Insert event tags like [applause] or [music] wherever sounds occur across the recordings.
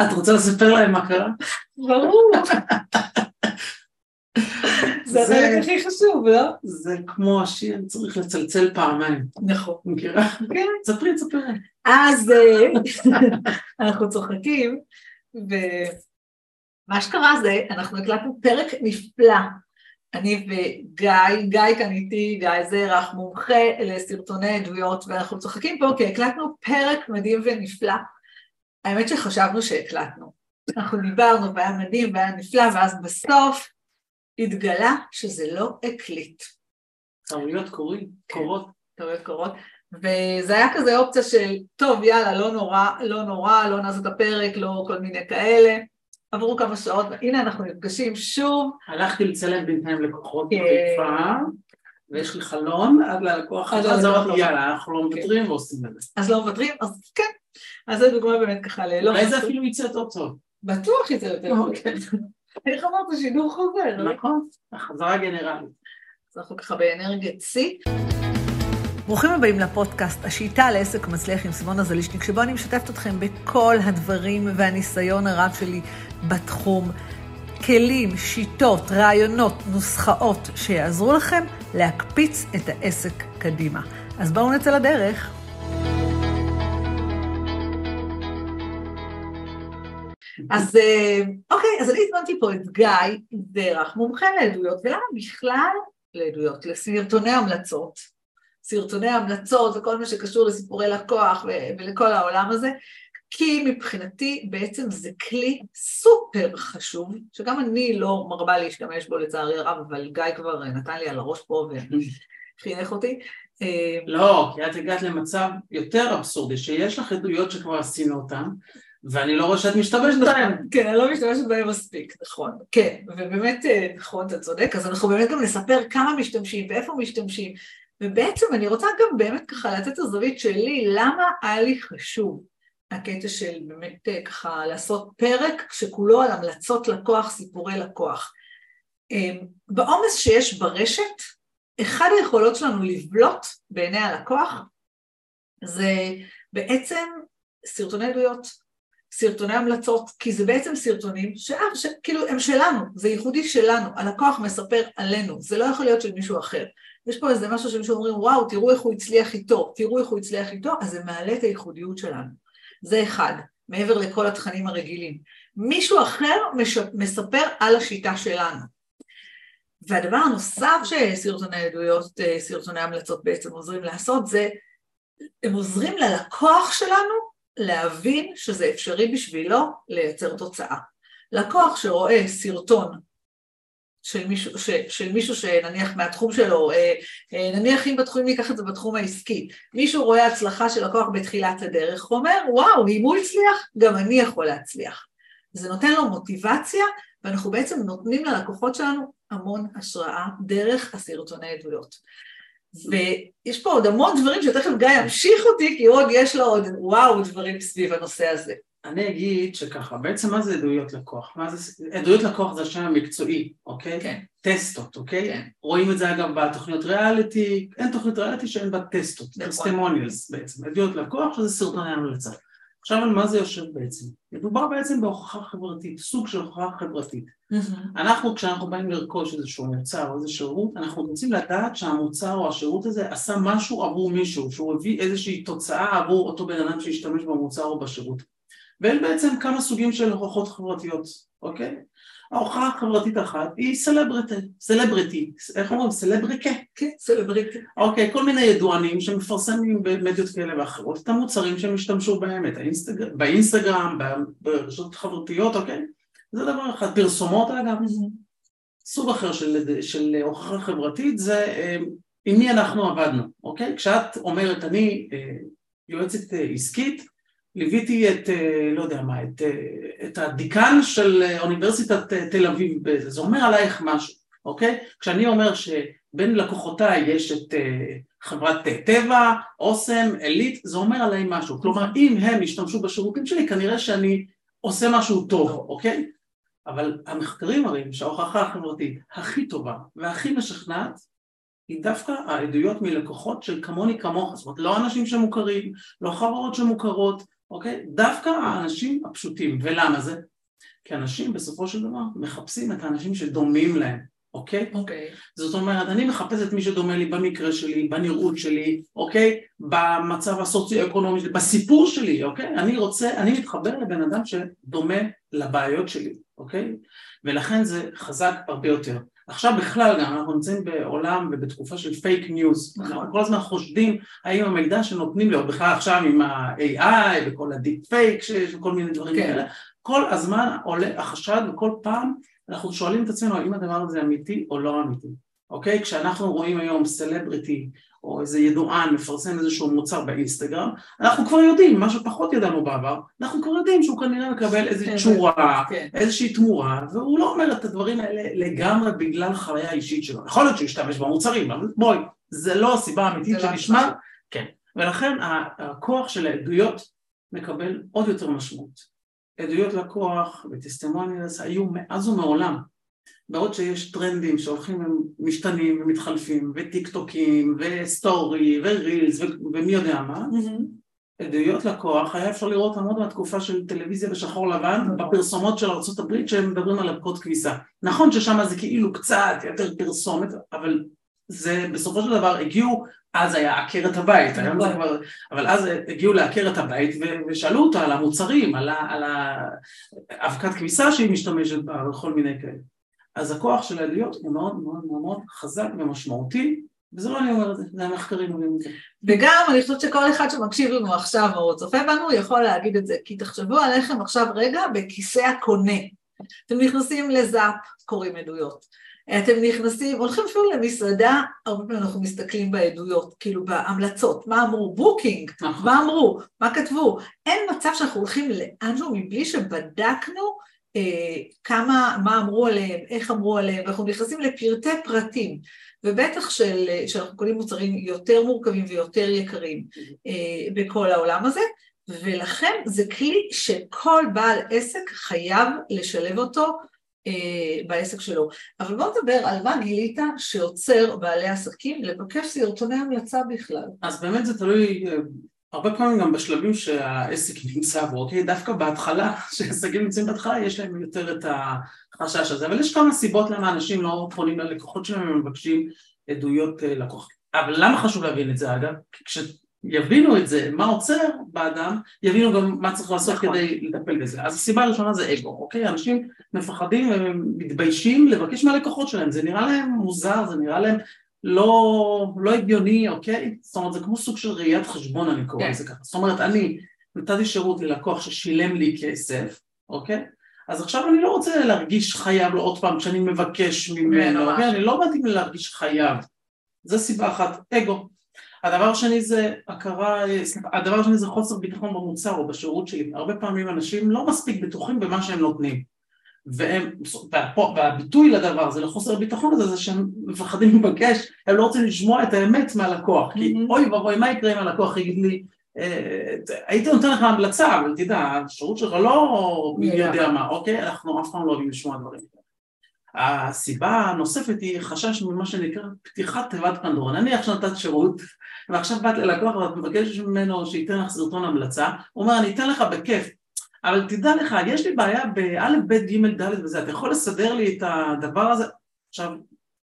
את רוצה לספר להם מה קרה? ברור. [laughs] זה החלק הכי חשוב, לא? זה כמו השיר, צריך לצלצל פעמיים. נכון. מכירה? כן. ספרי, ספרי. אז אה, [laughs] אנחנו צוחקים, ומה שקרה זה, אנחנו הקלטנו פרק נפלא. אני וגיא, גיא כאן איתי, גיא זרח, מומחה לסרטוני עדויות, ואנחנו צוחקים פה כי הקלטנו פרק מדהים ונפלא. האמת שחשבנו שהקלטנו. אנחנו דיברנו והיה מדהים והיה נפלא, ואז בסוף התגלה שזה לא הקליט. טעויות קורים, כן. קורות. טעויות קורות, וזה היה כזה אופציה של, טוב, יאללה, לא נורא, לא נורא, לא נעשה את הפרק, לא כל מיני כאלה. עברו כמה שעות, והנה אנחנו נפגשים שוב. הלכתי לצלם בינתיים לקוחות כן. בחיפה, ויש לי חלון עד ללקוח אז ללקוח אמרתי. יאללה, אנחנו לא כן. מוותרים ועושים את זה. אז לא מוותרים? אז כן. אז זו דוגמה באמת ככה ללא... אולי זה אפילו יצא יותר טוב. בטוח שזה יותר טוב. אוקיי. איך אמרת? שידור חוזר. לא? נכון, החזרה גנרלית. אז אנחנו ככה באנרגיית שיא. ברוכים הבאים לפודקאסט, השיטה לעסק מצליח עם סימונה זלישניק, שבו אני משתפת אתכם בכל הדברים והניסיון הרב שלי בתחום. כלים, שיטות, רעיונות, נוסחאות שיעזרו לכם להקפיץ את העסק קדימה. אז בואו נצא לדרך. אז אה, אוקיי, אז אני הזמנתי פה את גיא זרח, מומחה לעדויות, ולמה בכלל לעדויות? לסרטוני המלצות. סרטוני המלצות וכל מה שקשור לסיפורי לקוח ולכל העולם הזה, כי מבחינתי בעצם זה כלי סופר חשוב, שגם אני לא מרבה להשתמש בו לצערי הרב, אבל גיא כבר נתן לי על הראש פה וחינך אותי. אה, לא, כי את הגעת למצב יותר אבסורדי, שיש לך עדויות שכבר עשינו אותן, ואני לא רואה שאת משתמשת בהן. כן, אני לא משתמשת בהם מספיק, נכון. כן, ובאמת, אה, נכון, אתה צודק, אז אנחנו באמת גם נספר כמה משתמשים ואיפה משתמשים, ובעצם אני רוצה גם באמת ככה לתת את הזווית שלי, למה היה לי חשוב הקטע של באמת אה, ככה לעשות פרק שכולו על המלצות לקוח, סיפורי לקוח. אה, בעומס שיש ברשת, אחד היכולות שלנו לבלוט בעיני הלקוח זה בעצם סרטוני עדויות, סרטוני המלצות, כי זה בעצם סרטונים שאה, שכאילו הם שלנו, זה ייחודי שלנו, הלקוח מספר עלינו, זה לא יכול להיות של מישהו אחר. יש פה איזה משהו שמישהו אומרים, וואו, תראו איך הוא הצליח איתו, תראו איך הוא הצליח איתו, אז זה מעלה את הייחודיות שלנו. זה אחד, מעבר לכל התכנים הרגילים. מישהו אחר מש... מספר על השיטה שלנו. והדבר הנוסף שסרטוני עדויות, אה, סרטוני המלצות בעצם עוזרים לעשות, זה הם עוזרים ללקוח שלנו להבין שזה אפשרי בשבילו לייצר תוצאה. לקוח שרואה סרטון של מישהו, ש, של מישהו שנניח מהתחום שלו, אה, אה, נניח אם בתחום, ניקח את זה בתחום העסקי, מישהו רואה הצלחה של לקוח בתחילת הדרך, אומר, וואו, אם הוא הצליח, גם אני יכול להצליח. זה נותן לו מוטיבציה, ואנחנו בעצם נותנים ללקוחות שלנו המון השראה דרך הסרטוני עדויות. ויש פה עוד המון דברים שתכף גיא ימשיך אותי, כי עוד יש לו עוד וואו דברים סביב הנושא הזה. אני אגיד שככה, בעצם מה זה עדויות לקוח? מה זה, עדויות לקוח זה השם המקצועי, אוקיי? כן. טסטות, אוקיי? כן. רואים את זה אגב בתוכניות ריאליטי, אין תוכנית ריאליטי שאין בה טסטות, נכון. טסטימוניאלס בעצם, עדויות לקוח שזה סרטוני המלצה. עכשיו על מה זה יושב בעצם? מדובר בעצם בהוכחה חברתית, סוג של הוכחה חברתית. אנחנו כשאנחנו באים לרכוש איזשהו מוצר או איזה שירות, אנחנו רוצים לדעת שהמוצר או השירות הזה עשה משהו עבור מישהו, שהוא הביא איזושהי תוצאה עבור אותו בן אדם שהשתמש במוצר או בשירות. ואין בעצם כמה סוגים של הוכחות חברתיות, אוקיי? ההוכחה החברתית אחת היא סלבריטי, סלבריטי, איך אומרים? סלבריקה. כן, סלבריטי. אוקיי, כל מיני ידוענים שמפרסמים במדיות כאלה ואחרות את המוצרים שהם השתמשו בהם, את האינסטגרם, באינסטגרם, ברשתות חברתיות, אוקיי? זה דבר אחד. פרסומות אגב, סוג אחר של, של הוכחה חברתית זה אה, עם מי אנחנו עבדנו, אוקיי? כשאת אומרת אני אה, יועצת אה, עסקית, ליוויתי את, אה, לא יודע מה, את, אה, את הדיקן של אה, אוניברסיטת תל אביב. זה אומר עלייך משהו, אוקיי? כשאני אומר שבין לקוחותיי יש את חברת טבע, אוסם, עילית, זה אומר עליי משהו. כלומר, אם הם ישתמשו בשירותים שלי, כנראה שאני עושה משהו טוב, אוקיי? אבל המחקרים מראים שההוכחה החברתית הכי טובה והכי משכנעת היא דווקא העדויות מלקוחות של כמוני כמוך, זאת אומרת לא אנשים שמוכרים, לא חברות שמוכרות, אוקיי? דווקא האנשים הפשוטים. ולמה זה? כי אנשים בסופו של דבר מחפשים את האנשים שדומים להם, אוקיי? אוקיי. זאת אומרת, אני מחפש את מי שדומה לי במקרה שלי, בנראות שלי, אוקיי? במצב הסוציו-אקונומי שלי, בסיפור שלי, אוקיי? אני רוצה, אני מתחבר לבן אדם שדומה לבעיות שלי, אוקיי? ולכן זה חזק הרבה יותר. עכשיו בכלל גם אנחנו נמצאים בעולם ובתקופה של פייק ניוז, נכון. אנחנו כל הזמן חושדים האם המידע שנותנים לי, או בכלל עכשיו עם ה-AI וכל הדיפ פייק שיש וכל מיני דברים כן. כאלה, כל הזמן עולה החשד וכל פעם אנחנו שואלים את עצמנו האם הדבר הזה אמיתי או לא אמיתי, אוקיי? כשאנחנו רואים היום סלבריטי או איזה ידוען מפרסם איזשהו מוצר באינסטגרם, אנחנו כבר יודעים, מה שפחות ידענו בעבר, אנחנו כבר יודעים שהוא כנראה מקבל איזו כן, תשורה, כן. איזושהי תמורה, והוא לא אומר את הדברים האלה לגמרי בגלל חוויה אישית שלו. יכול להיות שהוא ישתמש במוצרים, אבל בואי, זה לא הסיבה האמיתית לא שנשמע. כן. ולכן הכוח של העדויות מקבל עוד יותר משמעות. עדויות לקוח וטסטימוניאלס היו מאז ומעולם. בעוד שיש טרנדים שהולכים ומשתנים ומתחלפים, וטיק טוקים, וסטורי, ורילס, ו- ומי יודע מה, עדויות לקוח, היה אפשר לראות המון מהתקופה של טלוויזיה בשחור לבן, בפרסומות של ארה"ב שהם מדברים על אבקות כביסה. נכון ששם זה כאילו קצת יותר פרסומת, אבל זה בסופו של דבר הגיעו, אז היה עקרת הבית, היום זה כבר, אבל אז הגיעו לעקרת הבית ושאלו אותה על המוצרים, על האבקת כביסה שהיא משתמשת בה וכל מיני כאלה. אז הכוח של העדויות הוא מאוד מאוד מאוד חזק ומשמעותי, וזה לא אני אומר את זה, זה המחקרים אומרים את זה. וגם אני חושבת שכל אחד שמקשיב לנו עכשיו או צופה בנו יכול להגיד את זה, כי תחשבו עליכם עכשיו רגע בכיסא הקונה. אתם נכנסים לזאפ, קוראים עדויות. אתם נכנסים, הולכים אפילו למסעדה, הרבה פעמים אנחנו מסתכלים בעדויות, כאילו בהמלצות, מה אמרו, בוקינג, נכון. מה אמרו, מה כתבו. אין מצב שאנחנו הולכים לאנשהו מבלי שבדקנו כמה, מה אמרו עליהם, איך אמרו עליהם, ואנחנו נכנסים לפרטי פרטים, ובטח של, שאנחנו קונים מוצרים יותר מורכבים ויותר יקרים אה, בכל העולם הזה, ולכן זה כלי שכל בעל עסק חייב לשלב אותו אה, בעסק שלו. אבל בואו נדבר על מה גילית שעוצר בעלי עסקים לבקש סרטוני המלצה בכלל. אז באמת זה תלוי אה, הרבה פעמים גם בשלבים שהעסק נמצא בו, אוקיי? דווקא בהתחלה, כשעסקים נמצאים בהתחלה, יש להם יותר את החשש הזה, אבל יש כמה סיבות למה אנשים לא פונים ללקוחות שלהם ומבקשים עדויות אה, לקוח. אבל למה חשוב להבין את זה אגב? כי כשיבינו את זה, מה עוצר באדם, יבינו גם מה צריך לעשות נכון. כדי לטפל בזה. אז הסיבה הראשונה זה אגו, אוקיי? אנשים מפחדים ומתביישים לבקש מהלקוחות שלהם, זה נראה להם מוזר, זה נראה להם לא, לא הגיוני, אוקיי? זאת אומרת, זה כמו סוג של ראיית חשבון, אני קורא כן. לזה ככה. זאת אומרת, אני נתתי שירות ללקוח ששילם לי כסף, אוקיי? אז עכשיו אני לא רוצה להרגיש חייב לו עוד פעם כשאני מבקש ממנו. אוקיי? אני לא באתי להרגיש חייב. זה סיבה אחת, אגו. הדבר השני זה הכרה, סליחה, הדבר השני זה חוסר ביטחון במוצר או בשירות שלי. הרבה פעמים אנשים לא מספיק בטוחים במה שהם נותנים. והם, והביטוי לדבר הזה, לחוסר הביטחון הזה, זה שהם מפחדים לבקש, הם לא רוצים לשמוע את האמת מהלקוח, כי Mhm. אוי ואבוי, מה יקרה אם הלקוח יגיד לי, אה, הייתי נותן לך המלצה, אבל תדע, השירות שלך לא מי יודע מה, אוקיי? אנחנו אף פעם לא אוהבים לשמוע דברים. הסיבה הנוספת היא חשש ממה שנקרא פתיחת תיבת פנדורה. נניח שנתת שירות, ועכשיו באת ללקוח ואת מבקשת ממנו שייתן לך סרטון המלצה, הוא אומר, אני אתן לך בכיף, אבל תדע לך, יש לי בעיה באלף, בית, גימל, דלת וזה, אתה יכול לסדר לי את הדבר הזה? עכשיו,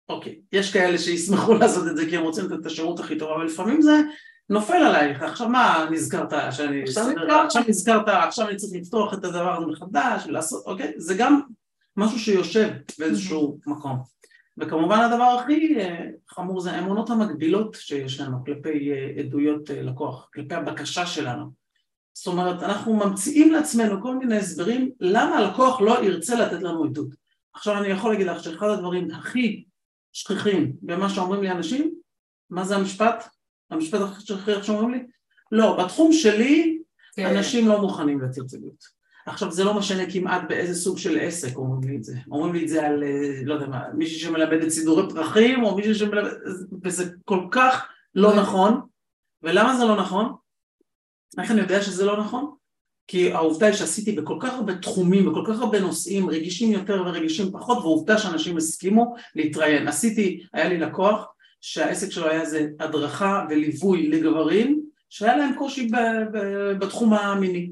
אוקיי, יש כאלה שישמחו [laughs] לעשות את זה כי הם רוצים לתת את השירות הכי טוב, אבל לפעמים זה נופל עלייך, עכשיו מה נזכרת שאני עכשיו נזכרת. עכשיו אני צריך לפתוח את הדבר הזה מחדש ולעשות, אוקיי? זה גם משהו שיושב באיזשהו מקום. וכמובן הדבר הכי אה, חמור זה האמונות המקבילות שיש לנו כלפי אה, עדויות אה, לקוח, כלפי הבקשה שלנו. זאת אומרת, אנחנו ממציאים לעצמנו כל מיני הסברים למה הלקוח לא ירצה לתת לנו עדות. עכשיו אני יכול להגיד לך שאחד הדברים הכי שכיחים במה שאומרים לי אנשים, מה זה המשפט? המשפט הכי שכיח שאומרים לי? לא, בתחום שלי כן. אנשים לא מוכנים לתת עדות. עכשיו זה לא משנה כמעט באיזה סוג של עסק אומרים לי את זה, אומרים לי את זה על, אה, לא יודע מה, מישהי שמלמדת סידורי פרחים או מישהי שמלמד, וזה כל כך לא כן. נכון, ולמה זה לא נכון? איך אני יודע שזה לא נכון? כי העובדה היא שעשיתי בכל כך הרבה תחומים, בכל כך הרבה נושאים, רגישים יותר ורגישים פחות, ועובדה שאנשים הסכימו להתראיין. עשיתי, היה לי לקוח שהעסק שלו היה איזה הדרכה וליווי לגברים שהיה להם קושי ב- ב- בתחום המיני.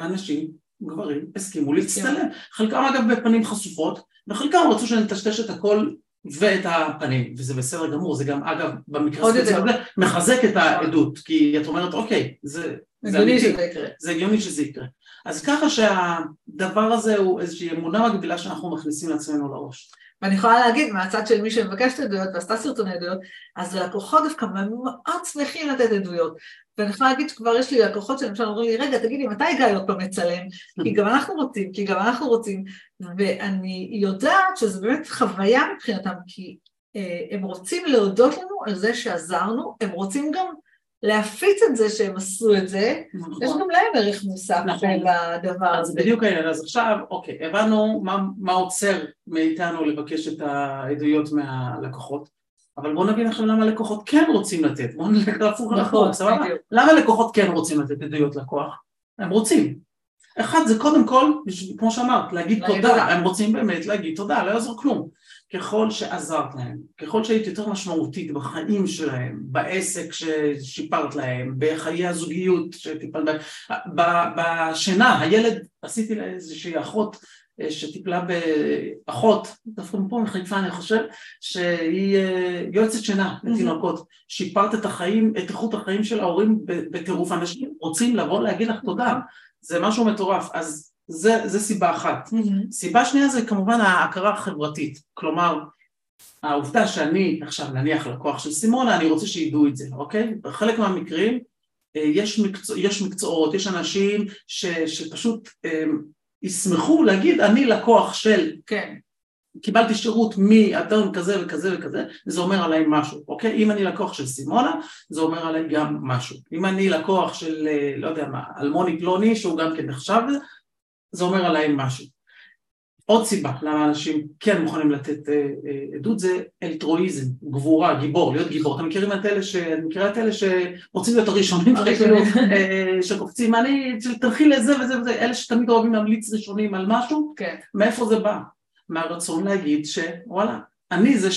אנשים, גברים, הסכימו להצטלם. חלקם אגב בפנים חשופות, וחלקם רצו שנטשטש את הכל ואת הפנים, וזה בסדר גמור, זה גם אגב במקרה הספציפי. הזה מחזק את העדות, כי את אומרת אוקיי, זה הגיוני. שזה יקרה. זה הגיוני שזה יקרה. אז ככה שהדבר הזה הוא איזושהי אמונה מגבילה שאנחנו מכניסים לעצמנו לראש. ואני יכולה להגיד מהצד של מי שמבקשת עדויות ועשתה סרטוני עדויות, אז הלקוחות דווקא מאוד שמחים לתת עדויות. ואני יכולה להגיד שכבר יש לי לקוחות שלמשל אומרים לי, רגע, תגידי, מתי גיא עוד פעם מצלם? כי גם אנחנו רוצים, כי גם אנחנו רוצים. ואני יודעת שזה באמת חוויה מבחינתם, כי אה, הם רוצים להודות לנו על זה שעזרנו, הם רוצים גם להפיץ את זה שהם עשו את זה, יש נכון. גם להם ערך מוסף נכון. בדבר אז הזה. בדיוק העניין, אז עכשיו, אוקיי, הבנו מה, מה עוצר מאיתנו לבקש את העדויות מהלקוחות, אבל בואו נבין עכשיו למה לקוחות כן רוצים לתת, בואו נלך להפוך נכון, סבבה? למה לקוחות כן רוצים לתת עדויות לקוח? הם רוצים. אחד זה קודם כל, כמו שאמרת, להגיד תודה. הם רוצים באמת להגיד תודה, לא יעזור כלום. ככל שעזרת להם, ככל שהיית יותר משמעותית בחיים שלהם, בעסק ששיפרת להם, בחיי הזוגיות שטיפלת בהם, בשינה, הילד, עשיתי לה איזושהי אחות אה, שטיפלה באחות, דווקא מפה מחיפה אני חושב, שהיא אה, יועצת שינה לתינוקות, שיפרת את החיים, את איכות החיים של ההורים בטירוף, אנשים רוצים לבוא להגיד לך תודה, זה משהו מטורף, אז זה, זה סיבה אחת. מהמם. סיבה שנייה זה כמובן ההכרה החברתית, כלומר העובדה שאני עכשיו נניח לקוח של סימונה, אני רוצה שידעו את זה, אוקיי? בחלק מהמקרים אה, יש, מקצוע, יש מקצועות, יש אנשים ש, שפשוט אה, ישמחו להגיד אני לקוח של, כן, קיבלתי שירות מאתון כזה וכזה וכזה, זה אומר עליי משהו, אוקיי? אם אני לקוח של סימונה, זה אומר עליי גם משהו. אם אני לקוח של, אה, לא יודע מה, אלמוני פלוני, שהוא גם כן נחשב, זה אומר עליי משהו. עוד סיבה למה אנשים כן מוכנים לתת אה, אה, עדות זה אלטרואיזם, גבורה, גיבור, להיות גיבור. אתם מכירים את אלה, ש... אני מכירה את אלה שרוצים להיות הראשונים. כאילו, אה, שקופצים, אני, תלכי לזה וזה וזה, אלה שתמיד אוהבים להמליץ ראשונים על משהו, כן, מאיפה זה בא? מהרצון להגיד שוואלה, אני זה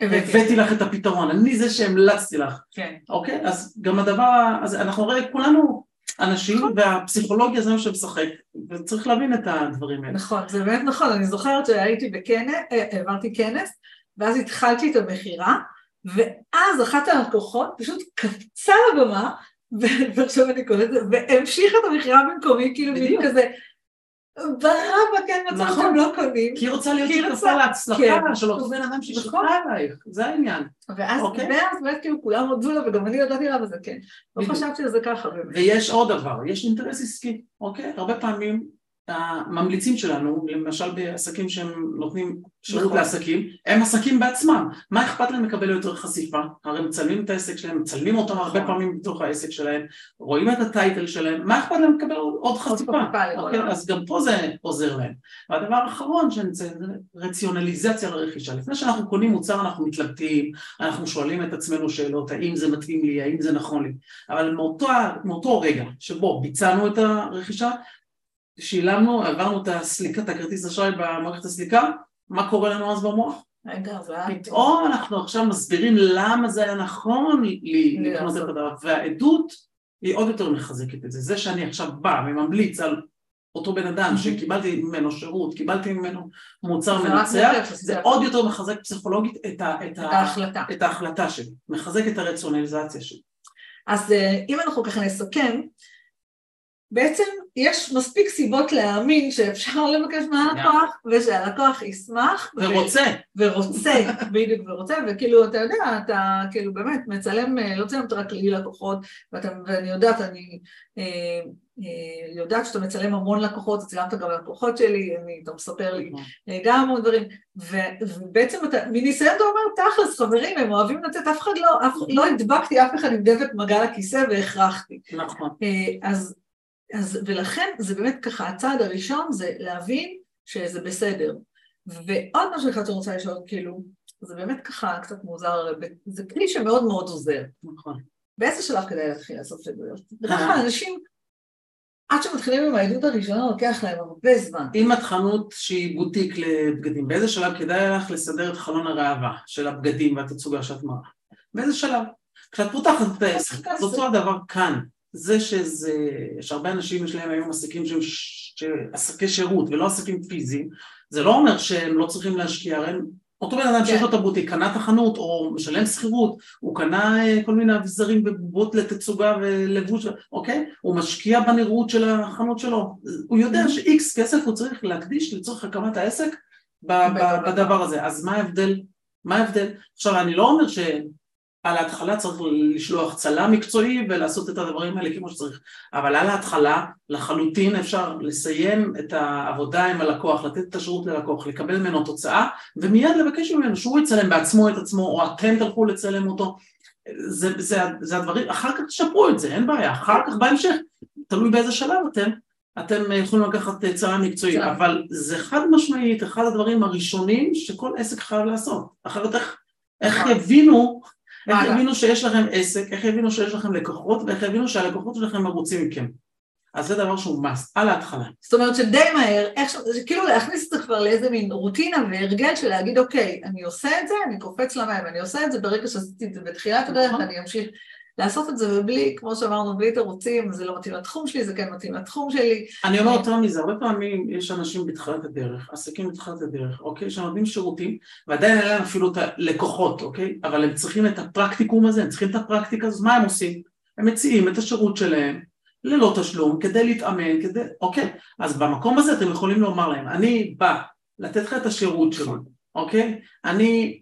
הבאתי. שהבאתי לך את הפתרון, אני זה שהמלצתי לך, כן, אוקיי? אז גם הדבר, אז אנחנו הרי כולנו אנשים, נכון. והפסיכולוגיה זה מה שמשחק, וצריך להבין את הדברים האלה. נכון, זה באמת נכון, אני זוכרת שהייתי בכנס, אה, העברתי כנס, ואז התחלתי את המכירה, ואז אחת הלקוחות פשוט קפצה לבמה, ועכשיו אני קולטת, והמשיכה את המכירה במקומי, כאילו מין בדיוק. כזה, ברבא, כן, מצב נכון. שאתם לא קונים. כי היא רוצה להיות שותפה רוצה- להצלחה כן. של אותו בן אדם שהיא נכון. שותפה אלייך, זה העניין. ואז אוקיי. ואז באמת כאילו כולם הודו לה, וגם אני ידעתי למה זה כן. לא. חשבתי שזה ככה באמת. ויש עוד דבר, יש אינטרס עסקי, אוקיי? הרבה פעמים הממליצים שלנו, למשל בעסקים שהם נותנים שירות נכון. לעסקים, הם עסקים בעצמם. מה אכפת להם לקבל יותר חשיפה? הרי מצלמים את העסק שלהם, מצלמים אותם הרבה נכון. פעמים בתוך העסק שלהם, רואים את הטייטל שלהם, מה אכפת להם לקבל עוד, עוד חשיפה? אוקיי? אז גם פה זה עוזר להם. והדבר האחרון רוצה, זה רציונליזציה לרכישה. לפני שאנחנו קונים מוצר אנחנו מתלבטים, אנחנו שואלים את עצמנו שאלות, האם זה מתאים לי, האם זה נכון לי, אבל מאותו, מאותו רגע שבו ביצענו את הרכישה, שילמנו, עברנו את הסליקה, את הכרטיס אשראי במערכת הסליקה, מה קורה לנו אז במוח? רגע, זה היה... פתאום אנחנו עכשיו מסבירים למה זה היה נכון לי לקנות את. הדבר, והעדות היא עוד יותר מחזקת את זה. זה שאני עכשיו בא וממליץ על אותו בן אדם [laughs] שקיבלתי ממנו שירות, קיבלתי ממנו מוצר מנצח, זה עוד יותר מחזק פסיכולוגית את, ה, ההחלטה. את ההחלטה שלי, מחזק את הרציונליזציה שלי. אז אה, אם אנחנו ככה נסכם, בעצם יש מספיק סיבות להאמין שאפשר לבקש מהלקוח, ושהלקוח ישמח. ו- ורוצה, ורוצה, [laughs] בדיוק ורוצה, וכאילו, אתה יודע, אתה כאילו באמת מצלם, אה, לא צילמת רק לי לקוחות, ואתה, ואני יודעת, אני אה, אה, יודעת שאתה מצלם המון לקוחות, צילמת גם לקוחות שלי, אני, אתה מספר לי אה, גם המון דברים, ו, ובעצם אתה, מניסיון אתה אומר, תכלס, חברים, הם אוהבים לצאת, אף אחד לא, אף, לא הדבקתי אף אחד עם דבק מגע לכיסא והכרחתי. נכון, אה, אז, אז, ולכן זה באמת ככה, הצעד הראשון זה להבין שזה בסדר. ועוד משהו אחד שאני רוצה לשאול, כאילו, זה באמת ככה קצת מוזר, זה כלי שמאוד מאוד עוזר. נכון. באיזה שלב כדאי להתחיל לעשות עדויות? בדרך כלל אנשים, עד שמתחילים עם העדות הראשונה, לוקח להם הרבה זמן. אם את חנות שהיא בוטיק לבגדים, באיזה שלב כדאי לך לסדר את חלון הראווה של הבגדים והתצוגה שאת מראה? באיזה שלב? כשאת פותחת את העסק, אז אותו הדבר כאן. זה שזה, יש הרבה אנשים יש להם היום עסקים שהם עסקי שירות ולא עסקים פיזיים, זה לא אומר שהם לא צריכים להשקיע, הרי אותו בן אדם שיש לו את הבוטיק, קנה את החנות או משלם שכירות, הוא קנה אה, כל מיני אביזרים ובובות לתצוגה ולבוש, אוקיי? הוא משקיע בנראות של החנות שלו, הוא יודע שאיקס כסף הוא צריך להקדיש לצורך הקמת העסק בדבר הזה, אז מה ההבדל? מה ההבדל? עכשיו אני לא אומר ש... על ההתחלה צריך לשלוח צלם מקצועי ולעשות את הדברים האלה כמו שצריך, אבל על ההתחלה לחלוטין אפשר לסיים את העבודה עם הלקוח, לתת את השירות ללקוח, לקבל ממנו תוצאה ומיד לבקש ממנו שהוא יצלם בעצמו את עצמו או אתם תלכו לצלם אותו, זה, זה, זה הדברים, אחר כך תשפרו את זה, אין בעיה, אחר כך בהמשך, תלוי באיזה שלב אתם, אתם יכולים לקחת צלם מקצועי, אבל זה חד משמעית אחד הדברים הראשונים שכל עסק חייב לעשות, אחרת איך, איך נכון. יבינו איך יבינו שיש לכם עסק, איך יבינו שיש לכם לקוחות, ואיך יבינו שהלקוחות שלכם מרוצים מכם. אז זה דבר שהוא must, על ההתחלה. זאת אומרת שדי מהר, איך, כאילו להכניס את זה כבר לאיזה מין רוטינה והרגל של להגיד אוקיי, אני עושה את זה, אני קופץ למים, אני עושה את זה ברגע שעשיתי את זה בתחילת הדרך, נכון. אני אמשיך לעשות את זה ובלי, כמו שאמרנו, בלי תירוצים, זה לא מתאים לתחום שלי, זה כן מתאים לתחום שלי. אני אומר יותר מזה, הרבה פעמים יש אנשים בתחילת הדרך, עסקים בתחילת הדרך, אוקיי, שנותנים שירותים, ועדיין אין להם אפילו את הלקוחות, אוקיי, אבל הם צריכים את הפרקטיקום הזה, הם צריכים את הפרקטיקה הזאת, מה הם עושים? הם מציעים את השירות שלהם ללא תשלום, כדי להתאמן, כדי, אוקיי, אז במקום הזה אתם יכולים לומר להם, אני בא לתת לך את השירות שלו, אוקיי? אני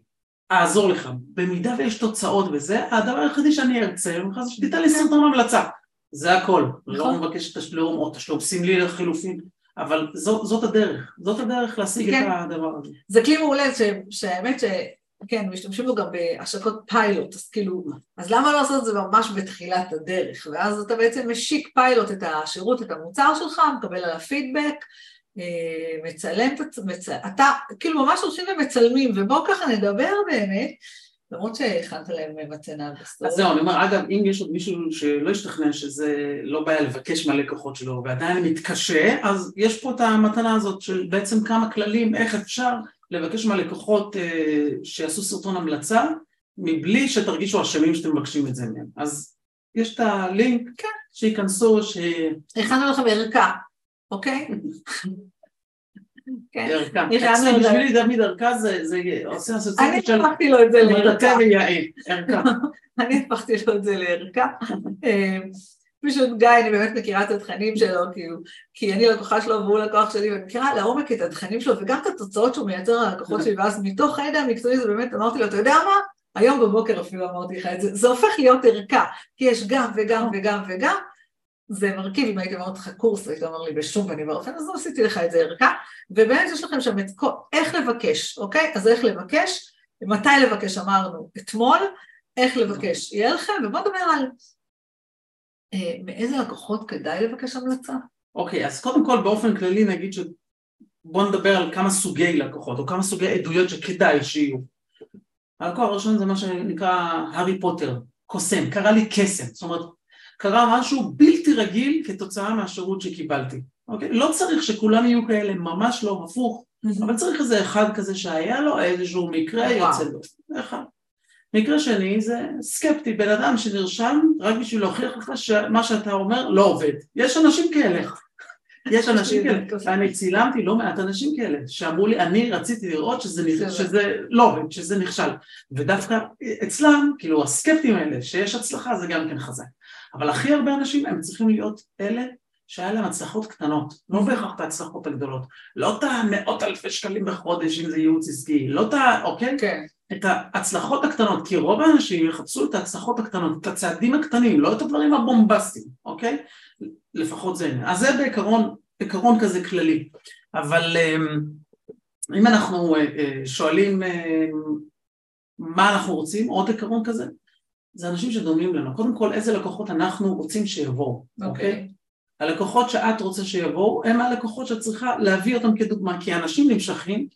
אעזור לך. במידה ויש תוצאות בזה, הדבר היחידי שאני ארצה ממך זה שתיתן לי סרטון המלצה. זה הכל. לא נכון. מבקש תשלום או תשלום סמלי לחילופין, אבל זאת, זאת הדרך. זאת הדרך להשיג כן. את הדבר הזה. זה כלי מעולה שהאמת ש... כן, משתמשים בו גם בהשקות פיילוט, אז כאילו, אז למה לא לעשות את זה ממש בתחילת הדרך? ואז אתה בעצם משיק פיילוט את השירות, את המוצר שלך, מקבל עליו פידבק, מצלם את עצמך, אתה כאילו ממש הולכים ומצלמים, ובואו ככה נדבר באמת, למרות שהכנת להם מתנה בסטורי. אז זהו, אני אומר, אגב, אם יש עוד מישהו שלא השתכנע שזה לא בעיה לבקש מהלקוחות שלו ועדיין מתקשה, אז יש פה את המתנה הזאת של בעצם כמה כללים, איך אפשר לבקש מהלקוחות אה, שיעשו סרטון המלצה, מבלי שתרגישו אשמים שאתם מבקשים את זה מהם. אז יש את הלינק, כן. שייכנסו, ש... הכנו לכם ערכה. אוקיי? [laughs] כן. בשבילי תמיד ערכה זה עושה אסוציאציה של... [laughs] אני הפכתי לו את זה לערכה. ערכה. אני הפכתי לו את זה לערכה. פשוט גיא, אני באמת מכירה את התכנים שלו, כאילו, כי אני לקוחה שלו והוא לקוח שלי, ואני מכירה לעומק את התכנים שלו, וגם את התוצאות שהוא מייצר ללקוחות שלי, ואז מתוך הידע המקצועי זה באמת, אמרתי לו, אתה יודע מה? היום בבוקר אפילו אמרתי לך את זה, זה הופך להיות ערכה, כי יש גם וגם וגם וגם, זה מרכיב, אם הייתי אומרת לך קורס, היית אומר לי בשום פנים ואופן, אז לא עשיתי לך את זה ערכה, ובאמת יש לכם שם את כל, איך לבקש, אוקיי? אז איך לבקש, מתי לבקש אמרנו אתמול, איך לבקש יהיה לכם, ובואו נדבר על אה, מאיזה לקוחות כדאי לבקש המלצה. אוקיי, אז קודם כל באופן כללי נגיד ש... בואו נדבר על כמה סוגי לקוחות, או כמה סוגי עדויות שכדאי שיהיו. הלקוח הראשון זה מה שנקרא הארי פוטר, קוסם, קרא לי קסם, זאת אומרת קרה משהו בלתי רגיל כתוצאה מהשירות שקיבלתי, אוקיי? לא צריך שכולם יהיו כאלה, ממש לא הפוך, אבל צריך איזה אחד כזה שהיה לו איזשהו מקרה יוצא דופן, אחד. מקרה שני זה סקפטי, בן אדם שנרשם רק בשביל להוכיח לך שמה שאתה אומר לא עובד. יש אנשים כאלה. [laughs] יש אנשים כאלה, אני צילמתי לא מעט אנשים כאלה, שאמרו לי, אני רציתי לראות שזה, שזה לא עובד, שזה נכשל, ודווקא אצלם, כאילו הסקפטים האלה, שיש הצלחה זה גם כן חזק. אבל הכי הרבה אנשים הם צריכים להיות אלה שהיה להם הצלחות קטנות, לא בהכרח את ההצלחות הגדולות, לא את המאות אלפי שקלים בחודש אם זה ייעוץ עסקי, לא את ה... אוקיי? כן. את ההצלחות הקטנות, כי רוב האנשים יחפשו את ההצלחות הקטנות, את הצעדים הקטנים, לא את הדברים הבומבסטיים, אוקיי? לפחות זה. אז זה בעיקרון, בעיקרון כזה כללי. אבל אמ, אם אנחנו אה, אה, שואלים אמ, מה אנחנו רוצים, עוד עיקרון כזה, זה אנשים שדומים לנו. קודם כל, איזה לקוחות אנחנו רוצים שיבואו, אוקיי? Okay. Okay? הלקוחות שאת רוצה שיבואו, הם הלקוחות שאת צריכה להביא אותם כדוגמה, כי אנשים נמשכים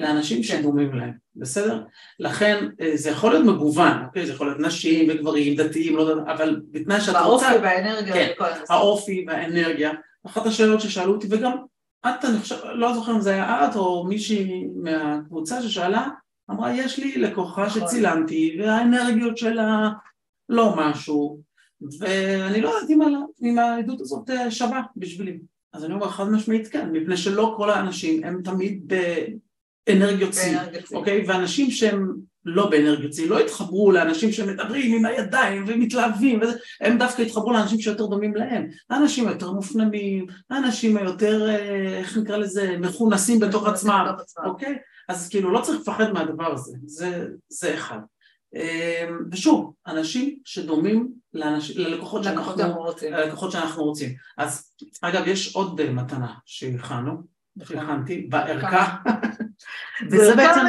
לאנשים כן. שדומים להם, בסדר? לכן אה, זה יכול להיות מגוון, אוקיי? זה יכול להיות נשים וגברים, דתיים, לא יודע, אבל בתנאי שאת רוצה... באופי והאנרגיה. כן, האופי והאנרגיה. אחת השאלות ששאלו אותי, וגם את, אני חושב, לא זוכר אם זה היה את או מישהי מהקבוצה ששאלה, אמרה, יש לי לקוחה נכון. שצילמתי, והאנרגיות שלה לא משהו, ואני לא יודעת אם, אם העדות הזאת אה, שווה בשבילי. אז אני אומר חד משמעית כן, מפני שלא כל האנשים הם תמיד באנרגיות צי, אוקיי? ואנשים שהם לא באנרגיות צי, לא יתחברו לאנשים שמדברים עם הידיים ומתלהבים, וזה, הם דווקא יתחברו לאנשים שיותר דומים להם. האנשים היותר מופנמים, האנשים היותר, אה, איך נקרא לזה, מכונסים בתוך עצמם, אוקיי? אז כאילו לא צריך לפחד מהדבר הזה, זה, זה אחד. אמ, ושוב, אנשים שדומים לאנש, ללקוחות, שאנחנו, רוצים. ללקוחות שאנחנו רוצים. אז אגב, יש עוד אה, מתנה שהכנו, נכון. שהכנתי בערכה. [laughs] וזה בעצם.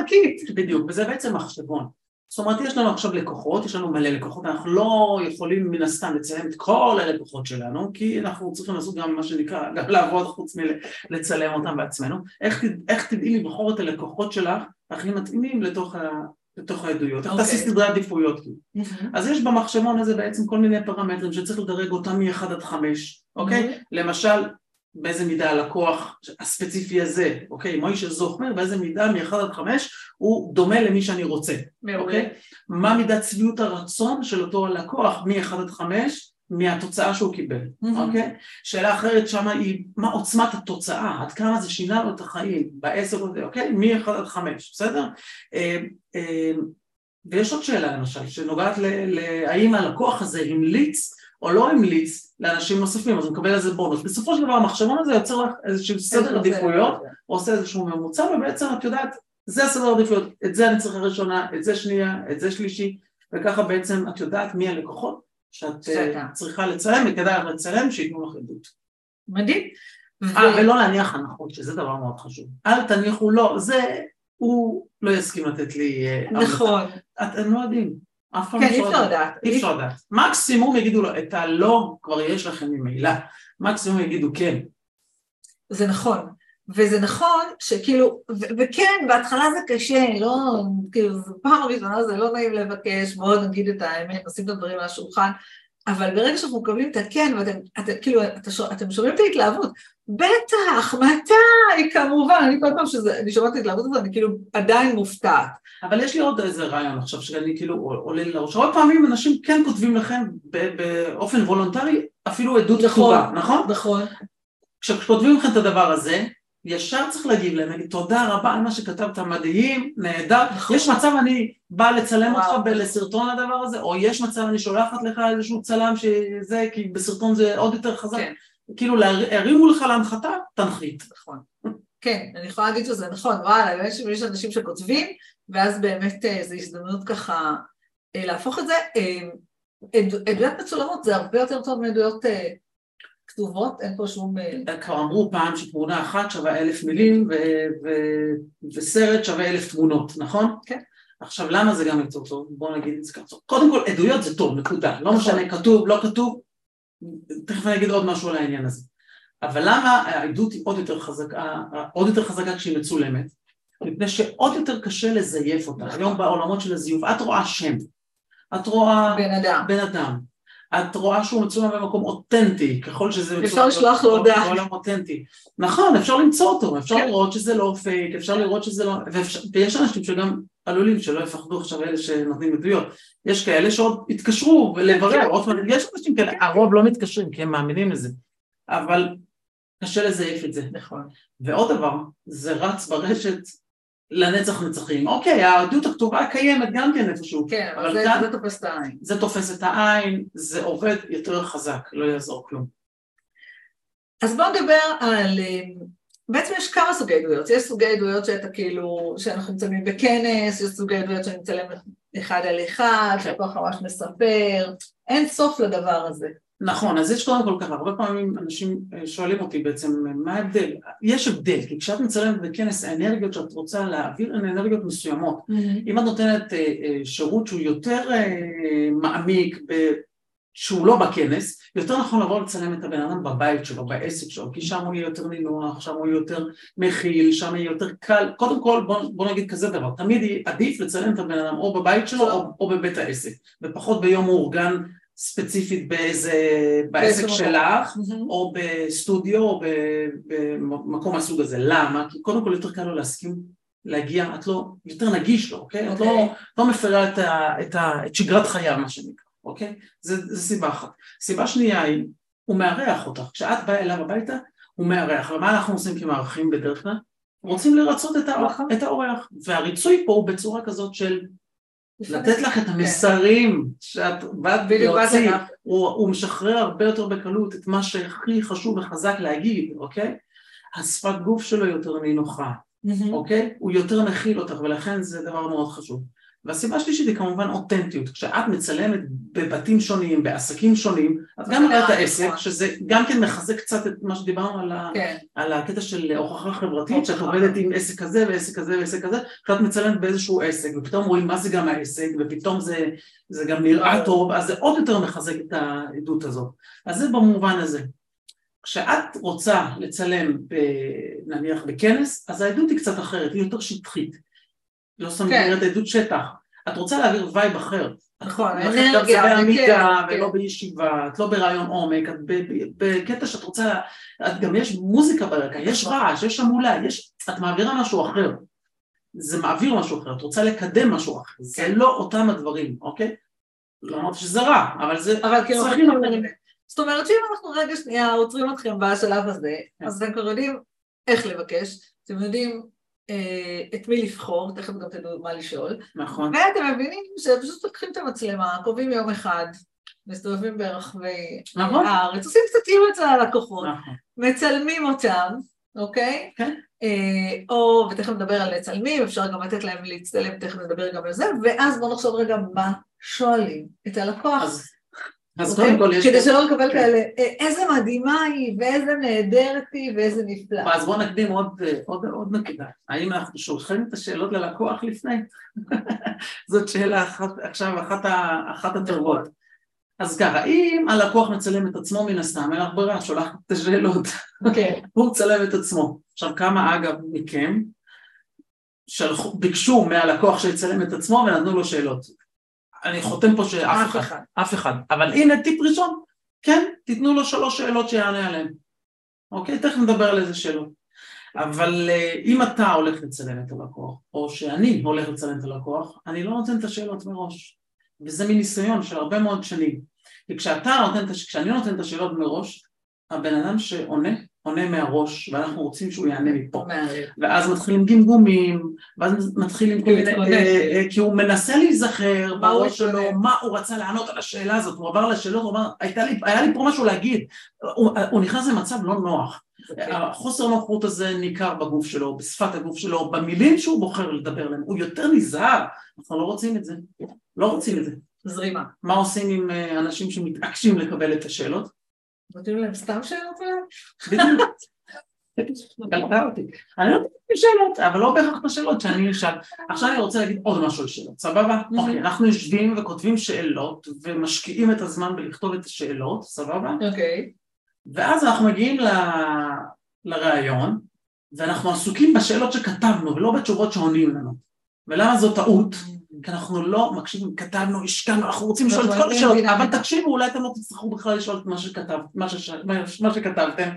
בדיוק, וזה בעצם מחשבון. זאת אומרת, יש לנו עכשיו לקוחות, יש לנו מלא לקוחות, אנחנו לא יכולים מן הסתם לצלם את כל הלקוחות שלנו, כי אנחנו צריכים לעשות גם מה שנקרא, [laughs] גם לעבוד חוץ מלצלם אותם בעצמנו. איך, איך תדעי לבחור את הלקוחות שלך הכי מתאימים לתוך ה... לתוך העדויות, איך תעשי אוקיי. סדרי עדיפויות. אז יש במחשבון הזה בעצם כל מיני פרמטרים שצריך לדרג אותם מ-1 עד 5, אוקיי? למשל, באיזה מידה הלקוח הספציפי הזה, אוקיי? מוישה זוכמר, באיזה מידה מ-1 עד 5 הוא דומה למי שאני רוצה, אוקיי? מה מידת צביעות הרצון של אותו הלקוח מ-1 עד 5 מהתוצאה שהוא קיבל, אוקיי? שאלה אחרת שמה היא מה עוצמת התוצאה, עד כמה זה שינה לו את החיים בעשר הזה, אוקיי? מ-1 עד 5, בסדר? אה, אה, ויש עוד שאלה למשל, שנוגעת להאם הלקוח הזה המליץ או לא המליץ לאנשים נוספים, אז הוא מקבל איזה בונוס. בסופו של דבר המחשבון הזה יוצר לך איזשהו סדר עדיפויות, עושה איזשהו ממוצע, ובעצם את יודעת, זה הסדר עדיפויות, את זה אני צריכה ראשונה, את זה שנייה, את זה שלישי, וככה בעצם את יודעת מי הלקוחות שאת אה, צריכה לצלם, וכדאי לצלם שייתנו לך עדות. מדהים. אה, ולא להניח הנחות, שזה דבר מאוד חשוב. אל תניחו לא, זה, הוא לא יסכים לתת לי... אה, נכון. אתם לא יודעים. אף פעם כן, אי אפשר לדעת. אי אפשר לדעת. מקסימום יגידו לו, את הלא כבר יש לכם ממילא. מקסימום יגידו כן. זה נכון. וזה נכון שכאילו, וכן, בהתחלה זה קשה, לא, כאילו, זו פעם ראשונה זה לא נעים לבקש, בואו נגיד את האמת, נשים את הדברים על השולחן, אבל ברגע שאנחנו מקבלים את הכן, ואתם, את, כאילו, את, אתם שומעים את ההתלהבות, בטח, מתי, כמובן, אני כל פעם שאני שומעת את ההתלהבות הזאת, אני כאילו עדיין מופתעת. אבל יש לי עוד איזה רעיון עכשיו, שאני כאילו עולה לי לראש, הרבה פעמים אנשים כן כותבים לכם באופן וולונטרי, אפילו עדות נכון, כתובה, נכון? נכון. כשכותבים לכם את הדבר הזה, ישר צריך להגיב להם, להגיד תודה רבה על מה שכתבת, מדהים, נהדר, נכון. יש מצב אני באה לצלם אותך לסרטון לדבר הזה, או יש מצב אני שולחת לך איזשהו צלם שזה, כי בסרטון זה עוד יותר חזק, כן. כאילו הרימו לך להנחתה, תנחית. נכון. כן, אני יכולה להגיד שזה נכון, וואלה, יש אנשים שכותבים, ואז באמת אה, זו הזדמנות ככה אה, להפוך את זה. אה, עדויות מצולמות זה הרבה יותר טוב מעדויות כתובות, אין פה שום... אה, כבר אמרו פעם שתמונה אחת שווה אלף מילים ו- ו- וסרט שווה אלף תמונות, נכון? כן. עכשיו למה זה גם יותר טוב? בואו נגיד את זה ככה. קודם כל עדויות זה טוב, נקודה. לא נכון. משנה כתוב, לא כתוב, תכף אני אגיד עוד משהו על העניין הזה. אבל למה העדות היא עוד יותר חזקה, עוד יותר חזקה כשהיא מצולמת? מפני שעוד יותר קשה לזייף אותה. נכון. היום בעולמות של הזיוף, את רואה שם, את רואה בן אדם, בן אדם. את רואה שהוא מצולם במקום אותנטי, ככל שזה מצולם... אפשר לשלוח לו הודעה. בעולם אותנטי. נכון, אפשר למצוא אותו, אפשר כן. לראות שזה לא פייק, אפשר לראות שזה לא... ואפשר, ויש אנשים שגם עלולים שלא יפחדו עכשיו אלה שנותנים עדויות. יש כאלה שעוד יתקשרו ולברר, כן. עוד יש אנשים כאלה, הרוב לא מתקשרים כי הם מאמינים לזה, אבל קשה לזייף את זה. נכון. ועוד דבר, זה רץ ברשת לנצח נצחים. אוקיי, העדות הכתובה קיימת גם כן איפשהו. כן, אבל זה, כאן, זה תופס את העין. זה תופס את העין, זה עובד יותר חזק, לא יעזור כלום. אז בואו נדבר על... בעצם יש כמה סוגי עדויות. יש סוגי עדויות שאתה כאילו, שאנחנו מצלמים בכנס, יש סוגי עדויות שאני מצלם אחד על אחד, שהכוח ממש מספר, אין סוף לדבר הזה. נכון, אז יש קודם כל ככה, הרבה פעמים אנשים אה, שואלים אותי בעצם מה ההבדל, יש הבדל, כי כשאת מצלמת בכנס האנרגיות שאת רוצה להעביר הן אנרגיות מסוימות, mm-hmm. אם את נותנת אה, אה, שירות שהוא יותר מעמיק, שהוא לא בכנס, יותר נכון לבוא לצלם את הבן אדם בבית שלו, בעסק שלו, כי שם הוא יהיה יותר נינוח, שם הוא יהיה יותר מכיל, שם יהיה יותר קל, קודם כל בוא, בוא נגיד כזה דבר, תמיד עדיף לצלם את הבן אדם או בבית שלו או, או בבית העסק, ופחות ביום מאורגן ספציפית באיזה, בעסק שלך, או בסטודיו, או במקום מהסוג הזה. למה? כי קודם כל יותר קל לו להסכים להגיע, את לא, יותר נגיש לו, אוקיי? את לא, אוקיי. לא מפרה את, ה, את, ה, את שגרת חייו, מה שנקרא, אוקיי? זה סיבה אחת. סיבה שנייה היא, הוא מארח אותך. כשאת באה אליו הביתה, הוא מארח. ומה אנחנו עושים כמארחים בדרך כלל? רוצים לרצות את, נכון. את האורח. והריצוי פה הוא בצורה כזאת של לתת לך את כן. המסרים שאת באת להוציא? הוא, משחרר הרבה יותר בקלות את מה שהכי חשוב וחזק להגיד, אוקיי? השפת גוף שלו יותר נינוחה. אוקיי? הוא יותר מכיל אותך ולכן זה דבר מאוד חשוב. והסיבה השלישית היא כמובן אותנטיות, כשאת מצלמת בבתים שונים, בעסקים שונים, את גם מראה את העסק, נכון. שזה גם כן מחזק קצת את מה שדיברנו על, ה, כן, על הקטע של הוכחה חברתית, שאת. עובדת עם עסק כזה ועסק כזה ועסק כזה, כשאת מצלמת באיזשהו עסק, ופתאום רואים מה זה גם העסק, ופתאום זה, זה גם נראה. טוב, אז זה עוד יותר מחזק את העדות הזאת. אז זה במובן הזה. כשאת רוצה לצלם ב, נניח בכנס, אז העדות היא קצת אחרת, היא יותר שטחית. לא שמת כן. לב עדות שטח. את רוצה להעביר וייב אחר. נכון, לכן אנרגיה, גם זה בעמידה כן, ולא כן. בישיבה, את לא ברעיון עומק, את בקטע שאת רוצה, את גם יש מוזיקה ברקע, יש נכון. רעש, יש המולה, יש, את מעבירה משהו אחר. זה מעביר משהו אחר, את רוצה לקדם משהו אחר, זה כן. לא אותם הדברים, אוקיי? לא אמרתי שזה רע, אבל זה אבל כאילו, צרכים אחרים. זאת אומרת שאם אנחנו רגע שנייה עוצרים אתכם בשלב הזה, כן. אז אתם כבר יודעים איך לבקש, אתם יודעים את מי לבחור, תכף גם תדעו מה לשאול, נכון, ואתם מבינים שפשוט לוקחים את המצלמה, קובעים יום אחד, מסתובבים ברחבי נכון. הארץ, עושים קצת ייעוץ ללקוחות, נכון, מצלמים אותם, אוקיי? כן. אה, או, ותכף נדבר על מצלמים, אפשר גם לתת להם להצטלם, תכף נדבר גם על זה, ואז בואו נחשוב רגע מה שואלים את הלקוח. אז אז אוקיי? קודם כל יש... כדי שלא לקבל כן. כאלה, "אה, איזה מדהימה היא, ואיזה נהדרת היא, ואיזה נפלא. אז בואו נקדים עוד, עוד, עוד נקודה. האם אנחנו שולחים את השאלות ללקוח לפני? [laughs] זאת שאלה אחת, עכשיו אחת, הטובות. אז ככה, אם הלקוח מצלם את עצמו מן הסתם, אין לך ברירה, שולחת את השאלות. כן. [laughs] הוא מצלם את עצמו. עכשיו כמה אגב מכם שלחו, ביקשו מהלקוח שיצלם את עצמו ונתנו לו שאלות. אני חותם פה שאף אף אחד, אחד. אף אחד. אבל הנה טיפ ראשון, כן, תיתנו לו שלוש שאלות שיענה עליהן. אוקיי? תכף נדבר על איזה שאלות. אבל אה, אם אתה הולך לצלם את הלקוח, או שאני הולך לצלם את הלקוח, אני לא נותן את השאלות מראש. וזה מניסיון של הרבה מאוד שנים. כי כשאתה נותן, כשאני נותן את השאלות מראש, הבן אדם שעונה, עונה מהראש, ואנחנו רוצים שהוא יענה מפה. ואז מתחילים גמגומים, ואז מתחילים כל מיני. אה, אה, כי הוא מנסה להיזכר בראש שלו? מה הוא רצה לענות על השאלה הזאת, הוא עבר לשאלות, הוא אמר, "הייתה לי- היה לי פה משהו להגיד, הוא, נכנס למצב לא נוח, אוקיי. החוסר נוחות הזה ניכר בגוף שלו, בשפת הגוף שלו, במילים שהוא בוחר לדבר עליהם, הוא יותר נזהר, אנחנו לא רוצים את זה, לא רוצים את זה. זרימה. מה עושים עם אה, אנשים שמתעקשים לקבל את השאלות? נותנים להם סתם שאלות? בדיוק. [laughs] קלטה אותי. אני לא נותנת שאלות, אבל לא בהכרח את השאלות שאני אשאל. עכשיו אני רוצה להגיד עוד משהו על שאלות, סבבה? אוקיי, אנחנו יושבים וכותבים שאלות ומשקיעים את הזמן בלכתוב את השאלות, סבבה? אוקיי. ואז אנחנו מגיעים לראיון, ואנחנו עסוקים בשאלות שכתבנו ולא בתשובות שעונים לנו. ולמה זו טעות? כי אנחנו לא מקשיבים, כתבנו, השקענו, אנחנו רוצים לשאול את כל השאלות. אבל תקשיבו, אולי אתם לא תצטרכו בכלל לשאול את מה שכתבתם.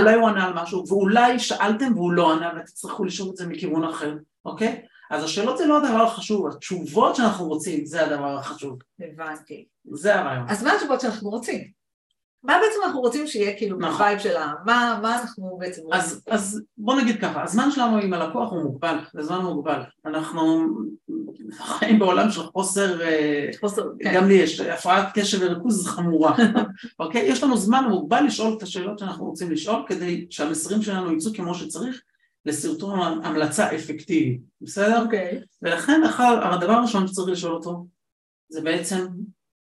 אולי הוא ענה על משהו, ואולי שאלתם והוא לא ענה ותצטרכו לשאול את זה מכיוון אחר, אוקיי? אז השאלות זה לא הדבר החשוב, התשובות שאנחנו רוצים זה הדבר החשוב, הבנתי. זה הרעיון. אז מה התשובות שאנחנו רוצים? מה בעצם אנחנו רוצים שיהיה כאילו נכון. בווייב שלה? מה מה אנחנו בעצם רוצים? אז, אז בוא נגיד ככה, הזמן שלנו עם הלקוח הוא מוגבל, זה זמן מוגבל. אנחנו חיים בעולם של חוסר, אה, חוסר, כן. גם לי יש הפרעת קשב וריכוז חמורה, [laughs] אוקיי? יש לנו זמן מוגבל לשאול את השאלות שאנחנו רוצים לשאול כדי שהמסרים שלנו יצאו כמו שצריך לסרטון המלצה אפקטיבי, בסדר? אוקיי. ולכן הדבר הראשון שצריך לשאול אותו זה בעצם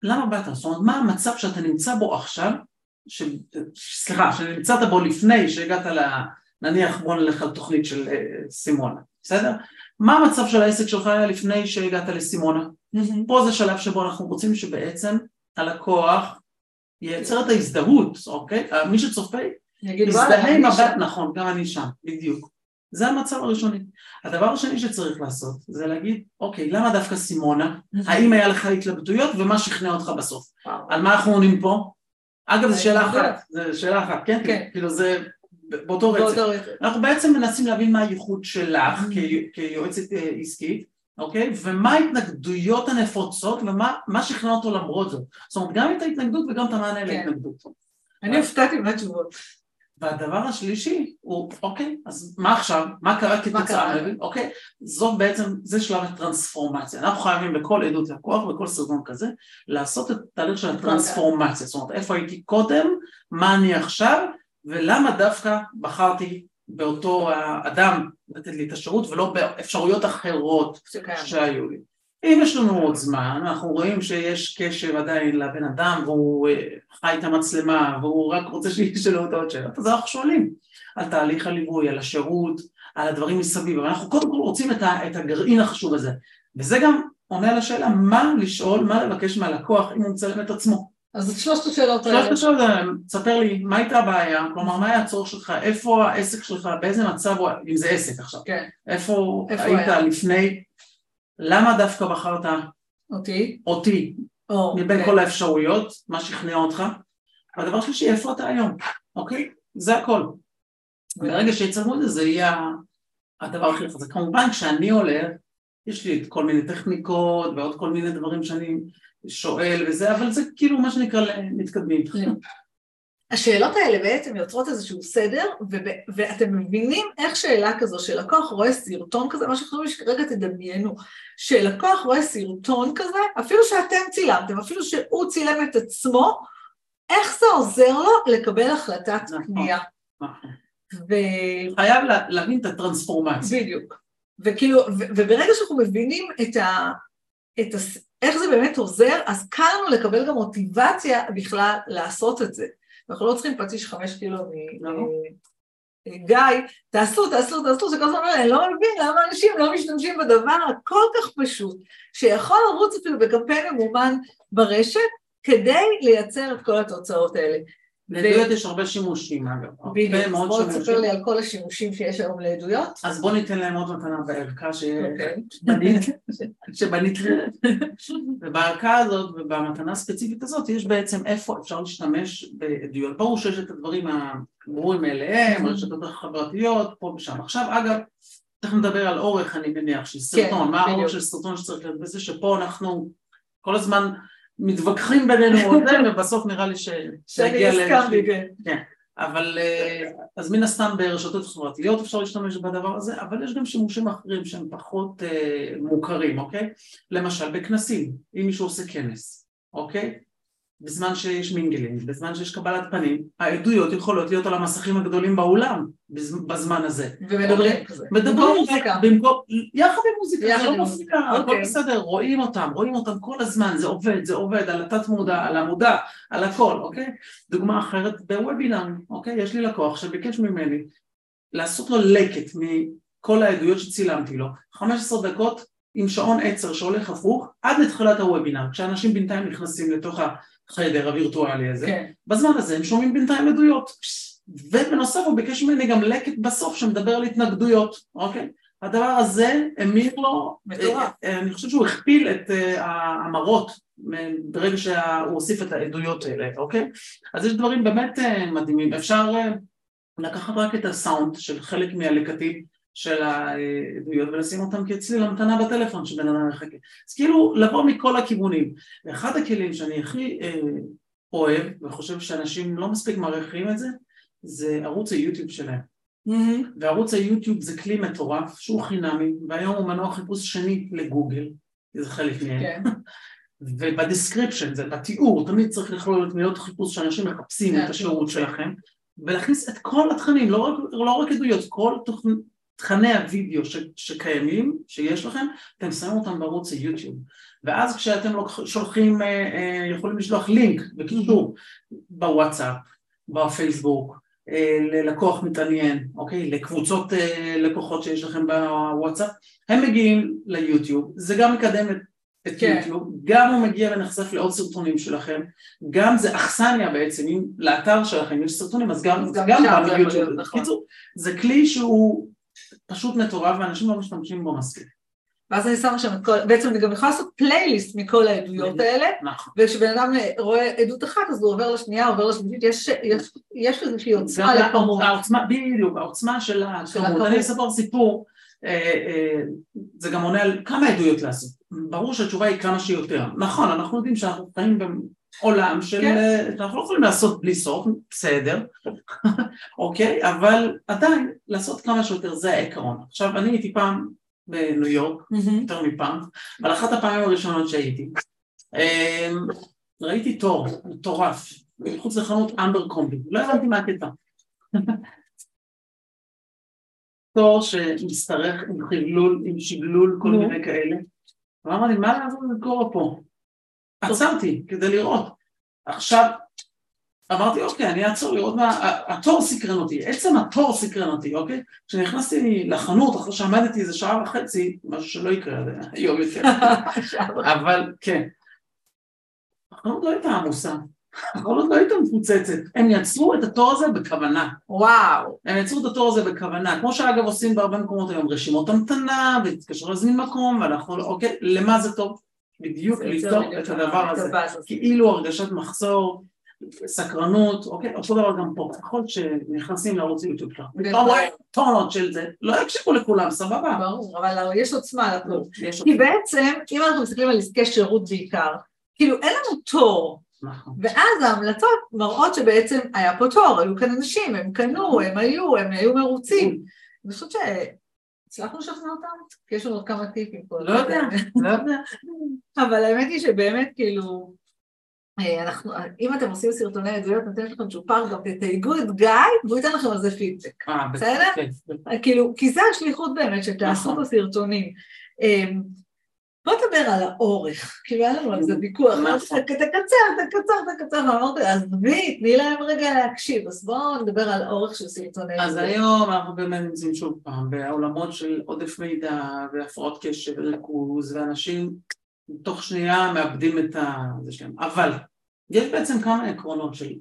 למה באת? זאת אומרת מה המצב שאתה נמצא בו עכשיו, ש... סליחה, שנמצאת בו לפני שהגעת ל... נניח בוא נלך על תוכנית של אה, סימונה, בסדר? מה המצב של העסק שלך היה לפני שהגעת לסימונה? פה זה שלב שבו אנחנו רוצים שבעצם הלקוח ייצר את ההזדהות, אוקיי? מי שצופה וואלה, עם. מבט נכון, גם אני שם, בדיוק. זה המצב הראשוני. הדבר השני שצריך לעשות זה להגיד, אוקיי, למה דווקא סימונה? האם היה לך התלבטויות ומה שכנע אותך בסוף? על מה אנחנו עונים פה? אגב, זו שאלה. אחת, זו שאלה אחת, כן? כן. כאילו זה באותו רצף. אנחנו בעצם מנסים להבין מה הייחוד שלך Mm. כ- כיועצת אה, עסקית, אוקיי? ומה ההתנגדויות הנפוצות ומה שכנע אותו למרות זאת. זאת אומרת, גם את ההתנגדות וגם את המענה כן. להתנגדות. אני הופתעתי מהתשובות. והדבר השלישי הוא, אוקיי, אז מה עכשיו? מה קרה כתוצאה? אוקיי, זאת בעצם, זה שלב הטרנספורמציה. אנחנו חייבים בכל עדות לקוח, בכל סרטון כזה, לעשות את התהליך של הטרנספורמציה. זאת אומרת, איפה הייתי קודם, מה אני עכשיו, ולמה דווקא בחרתי באותו אדם לתת לי את השירות ולא באפשרויות אחרות שהיו לי. אם יש לנו עוד זמן, אנחנו רואים שיש קשר עדיין לבן אדם והוא אה, חי את המצלמה והוא רק רוצה שישאלו אותו עוד שאלות, אז אנחנו שואלים על תהליך הליווי, על השירות, על הדברים מסביב, אבל אנחנו קודם כל רוצים את, את הגרעין החשוב הזה, וזה גם עונה על השאלה מה לשאול, מה לבקש מהלקוח אם הוא מצלם את עצמו. אז את שלושת השאלות האלה. שלושת השאלות האלה, תספר לי, מה הייתה הבעיה? כלומר, מה היה הצורך שלך? איפה העסק שלך? באיזה מצב הוא, אם זה עסק עכשיו. כן. איפה, איפה היית היה? לפני? למה דווקא בחרת? אותי. אותי. או, מבין כן. כל האפשרויות, מה שכנע אותך? והדבר שלישי, איפה אתה היום? אוקיי? זה הכל. ברגע שיצלמו את זה, זה יהיה הדבר הכי חזק. כמובן, כשאני עולה, יש לי את כל מיני טכניקות ועוד כל מיני דברים שאני שואל וזה, אבל זה כאילו מה שנקרא מתקדמים. השאלות האלה בעצם יוצרות איזשהו סדר, ו- ואתם מבינים איך שאלה כזו שלקוח רואה סרטון כזה, מה שאנחנו אומרים שכרגע תדמיינו, שלקוח רואה סרטון כזה, אפילו שאתם צילמתם, אפילו שהוא צילם את עצמו, איך זה עוזר לו לקבל החלטת נכון, קנייה. נכון. ו... חייב להבין את הטרנספורמציה. בדיוק. וכאילו, ו- וברגע שאנחנו מבינים את ה... את ה... איך זה באמת עוזר, אז קל לנו לקבל גם מוטיבציה בכלל לעשות את זה. אנחנו לא צריכים פטיש חמש קילו מגיא, תעשו, תעשו, תעשו, שכל הזמן אומר, אני לא מבין למה אנשים לא משתמשים בדבר הכל כך פשוט, שיכול לרוץ אפילו בקמפיין ממומן ברשת, כדי לייצר את כל התוצאות האלה. לעדויות יש הרבה שימושים אגב. בדיוק, אז בוא תספר לי על כל השימושים שיש היום לעדויות. אז בוא ניתן להם עוד מתנה בערכה שבנית, [laughs] שבנית, ובערכה הזאת ובמתנה הספציפית הזאת יש בעצם איפה אפשר להשתמש בעדויות. ברור שיש את הדברים הברורים מאליהם, רשתות החברתיות, פה ושם. עכשיו אגב, תכף נדבר על אורך אני מניח של סרטון, כן, מה האורך של סרטון שצריך להיות בזה שפה אנחנו כל הזמן מתווכחים בינינו עוד זה, [laughs] ובסוף נראה לי שנגיע ל... כן. כן. אבל אה, אז מן הסתם ברשתות חברתיות אפשר להשתמש בדבר הזה, אבל יש גם שימושים אחרים שהם פחות אה, מוכרים, אוקיי? למשל בכנסים, אם מישהו עושה כנס, אוקיי? בזמן שיש מינגלים, בזמן שיש קבלת פנים, העדויות יכולות להיות על המסכים הגדולים באולם בזמן הזה. ומדברים אוקיי? כזה. מדברים מוזיקה. במקום, יחד עם מוזיקה, זה לא מפסיקה, הכל אוקיי. בסדר, רואים אותם, רואים אותם כל הזמן, זה עובד, זה עובד, על התת מודע, על המודע, על הכל, אוקיי? דוגמה אחרת בוובינר, אוקיי? יש לי לקוח שביקש ממני לעשות לו לקט מכל העדויות שצילמתי לו, 15 דקות עם שעון עצר שהולך הפוך עד לתחילת הוובינר, כשאנשים בינתיים נכנסים לתוך ה... החדר הווירטואלי הזה, כן. בזמן הזה הם שומעים בינתיים עדויות. ובנוסף הוא ביקש ממני גם לקט בסוף שמדבר על התנגדויות, אוקיי? הדבר הזה המיר לו, מטורף. אה, אה, אני חושב שהוא הכפיל את אה, המראות ברגע שהוא הוסיף את העדויות האלה, אוקיי? אז יש דברים באמת מדהימים, אפשר לקחת רק את הסאונד של חלק מהלקטים של העדויות ולשים אותם כצליל המתנה בטלפון שבן אדם מחכה. אז כאילו לבוא מכל הכיוונים. ואחד הכלים שאני הכי אה, אוהב וחושב שאנשים לא מספיק מעריכים את זה, זה ערוץ היוטיוב שלהם. Mm-hmm. וערוץ היוטיוב זה כלי מטורף שהוא חינמי והיום הוא מנוע חיפוש שני לגוגל, זה חלק מהם. כן. [laughs] וב description, זה בתיאור, תמיד צריך לכלול את מילות חיפוש שאנשים מחפשים את השירות שלכם ולהכניס את כל התכנים, לא רק, לא רק עדויות, כל תוכנית תכני הוידאו ש, שקיימים, שיש לכם, אתם שמים אותם בערוץ היוטיוב ואז כשאתם שולחים, אה, אה, יכולים לשלוח לינק בקישור בוואטסאפ, בפייסבוק, אה, ללקוח מתעניין, אוקיי? לקבוצות לקוחות שיש לכם בוואטסאפ, הם מגיעים ליוטיוב, זה גם מקדם את, את כן. יוטיוב, גם הוא מגיע ונחשף לעוד סרטונים שלכם, גם זה אכסניה בעצם, אם לאתר שלכם יש סרטונים אז גם, גם, גם גם ביוטיוב, נכון. זה כלי שהוא פשוט מטורף ואנשים לא משתמשים בו מספיק. ואז אני שמה שם את כל, בעצם אני גם יכולה לעשות פלייליסט מכל העדויות האלה, נכון. וכשבן אדם רואה עדות אחת אז הוא עובר לשנייה, עובר לשנייה, יש, יש, איזושהי עוצמה לכמות. העוצמה, בדיוק, העוצמה של הכמות. אני אספר סיפור אה, אה, זה גם עונה על כמה עדויות לעשות. ברור שהתשובה היא כמה שיותר. נכון, אנחנו יודעים שאנחנו חיים בעולם של... כן. אה, אנחנו לא יכולים לעשות בלי סוף, בסדר, [laughs] אוקיי? אבל עדיין, לעשות כמה שיותר זה העיקרון. עכשיו, אני הייתי פעם בניו יורק, יותר מפעם, אבל אחת הפעמים הראשונות שהייתי, ראיתי תור מטורף, מחוץ לחנות אמבר קומבי, לא הבנתי מה הקטע. [laughs] תור שמשתרך עם חילול, עם שגלול, כל מיני כאלה. ואמר לי, מה לעבור לקרוא פה? עצרתי כדי לראות. עכשיו, אמרתי, אוקיי, אני אעצור לראות מה... התור סקרן אותי, עצם התור סקרן אותי, אוקיי? כשנכנסתי לחנות, אחרי שעמדתי איזה שעה וחצי, משהו שלא יקרה היום יותר, [laughs] אבל כן. החנות לא הייתה עמוסה. החנות לא הייתה מפוצצת, הם יצרו את התור הזה בכוונה. וואו. הם יצרו את התור הזה בכוונה, כמו שאגב עושים בהרבה מקומות היום, רשימות המתנה, ותתקשר להזמין מקום, ואנחנו, אוקיי, למה זה טוב? בדיוק לבדוק את הדבר הזה, כאילו הרגשת מחסור, סקרנות, אוקיי, אותו דבר גם פה, להיות שנכנסים לערוץ יוטיוב שלך, טונות של זה, לא יקשיבו לכולם, סבבה. ברור, אבל יש עוצמה לטוב. כי בעצם, אם אנחנו מסתכלים על עסקי שירות בעיקר, כאילו אין לנו תור, נכון. ואז ההמלצות מראות שבעצם היה פה תור, היו כאן אנשים, הם קנו, הם היו, הם היו מרוצים. אני חושבת שהצלחנו לשכנע אותם? כי יש לנו עוד כמה טיפים פה. לא יודע, לא יודע. [laughs] אבל האמת היא שבאמת כאילו, אה, אנחנו, אם אתם עושים סרטוני עדויות, נותן לכם צ'ופר, גם תתייגו את גיא, והוא ייתן לכם על זה פידבק. אה, בסדר? כאילו, כי זה השליחות באמת, שתעשו נכון. בסרטונים. בוא נדבר על האורך, כאילו היה לנו על זה ויכוח, נכון. תקצר, תקצר, תקצר, ואמרתי, עזבי, תני להם רגע להקשיב, אז בואו נדבר על אורך של סרטוני. אז היום אנחנו באמת נמצאים שוב פעם בעולמות של עודף מידע והפרעות קשב וריכוז, ואנשים תוך שנייה מאבדים את זה שלהם, אבל יש בעצם כמה עקרונות שלי.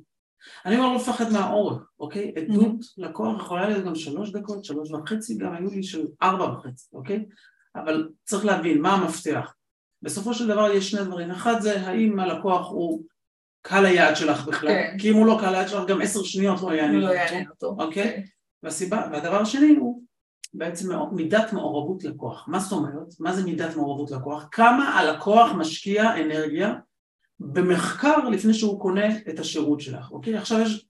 אני אומר לא לפחד מהאורך, אוקיי? עדות לקוח יכולה להיות גם שלוש דקות, שלוש וחצי, גם היו לי של ארבע וחצי, אוקיי? אבל צריך להבין מה המפתח. בסופו של דבר יש שני דברים, אחד זה האם הלקוח הוא קהל היעד שלך בכלל, כן. כי אם הוא לא קהל היעד שלך גם עשר שניות לא יעניין לא אותו, אוקיי? כן. והסיבה, והדבר השני הוא בעצם מידת מעורבות לקוח. מה זאת אומרת? מה זה מידת מעורבות לקוח? כמה הלקוח משקיע אנרגיה במחקר לפני שהוא קונה את השירות שלך, אוקיי? עכשיו יש,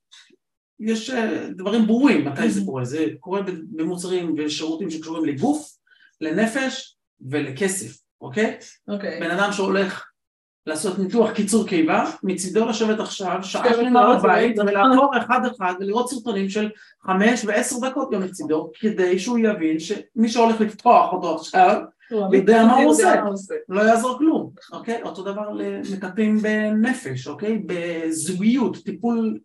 יש אה, דברים ברורים מתי זה קורה, זה קורה במוצרים ושירותים שקשורים לגוף, לנפש ולכסף, אוקיי? אוקיי. בן אדם שהולך לעשות ניתוח קיצור קיבה, מצידו לשבת עכשיו שעה שלמה בבית ולעבור אחד אחד ולראות סרטונים של חמש ועשר דקות גם מצידו, כדי שהוא יבין שמי שהולך לפתוח אותו עכשיו יודע מה הוא עושה, לא יעזור כלום, אוקיי? אותו דבר למטפלים בנפש, אוקיי? בזוגיות, טיפול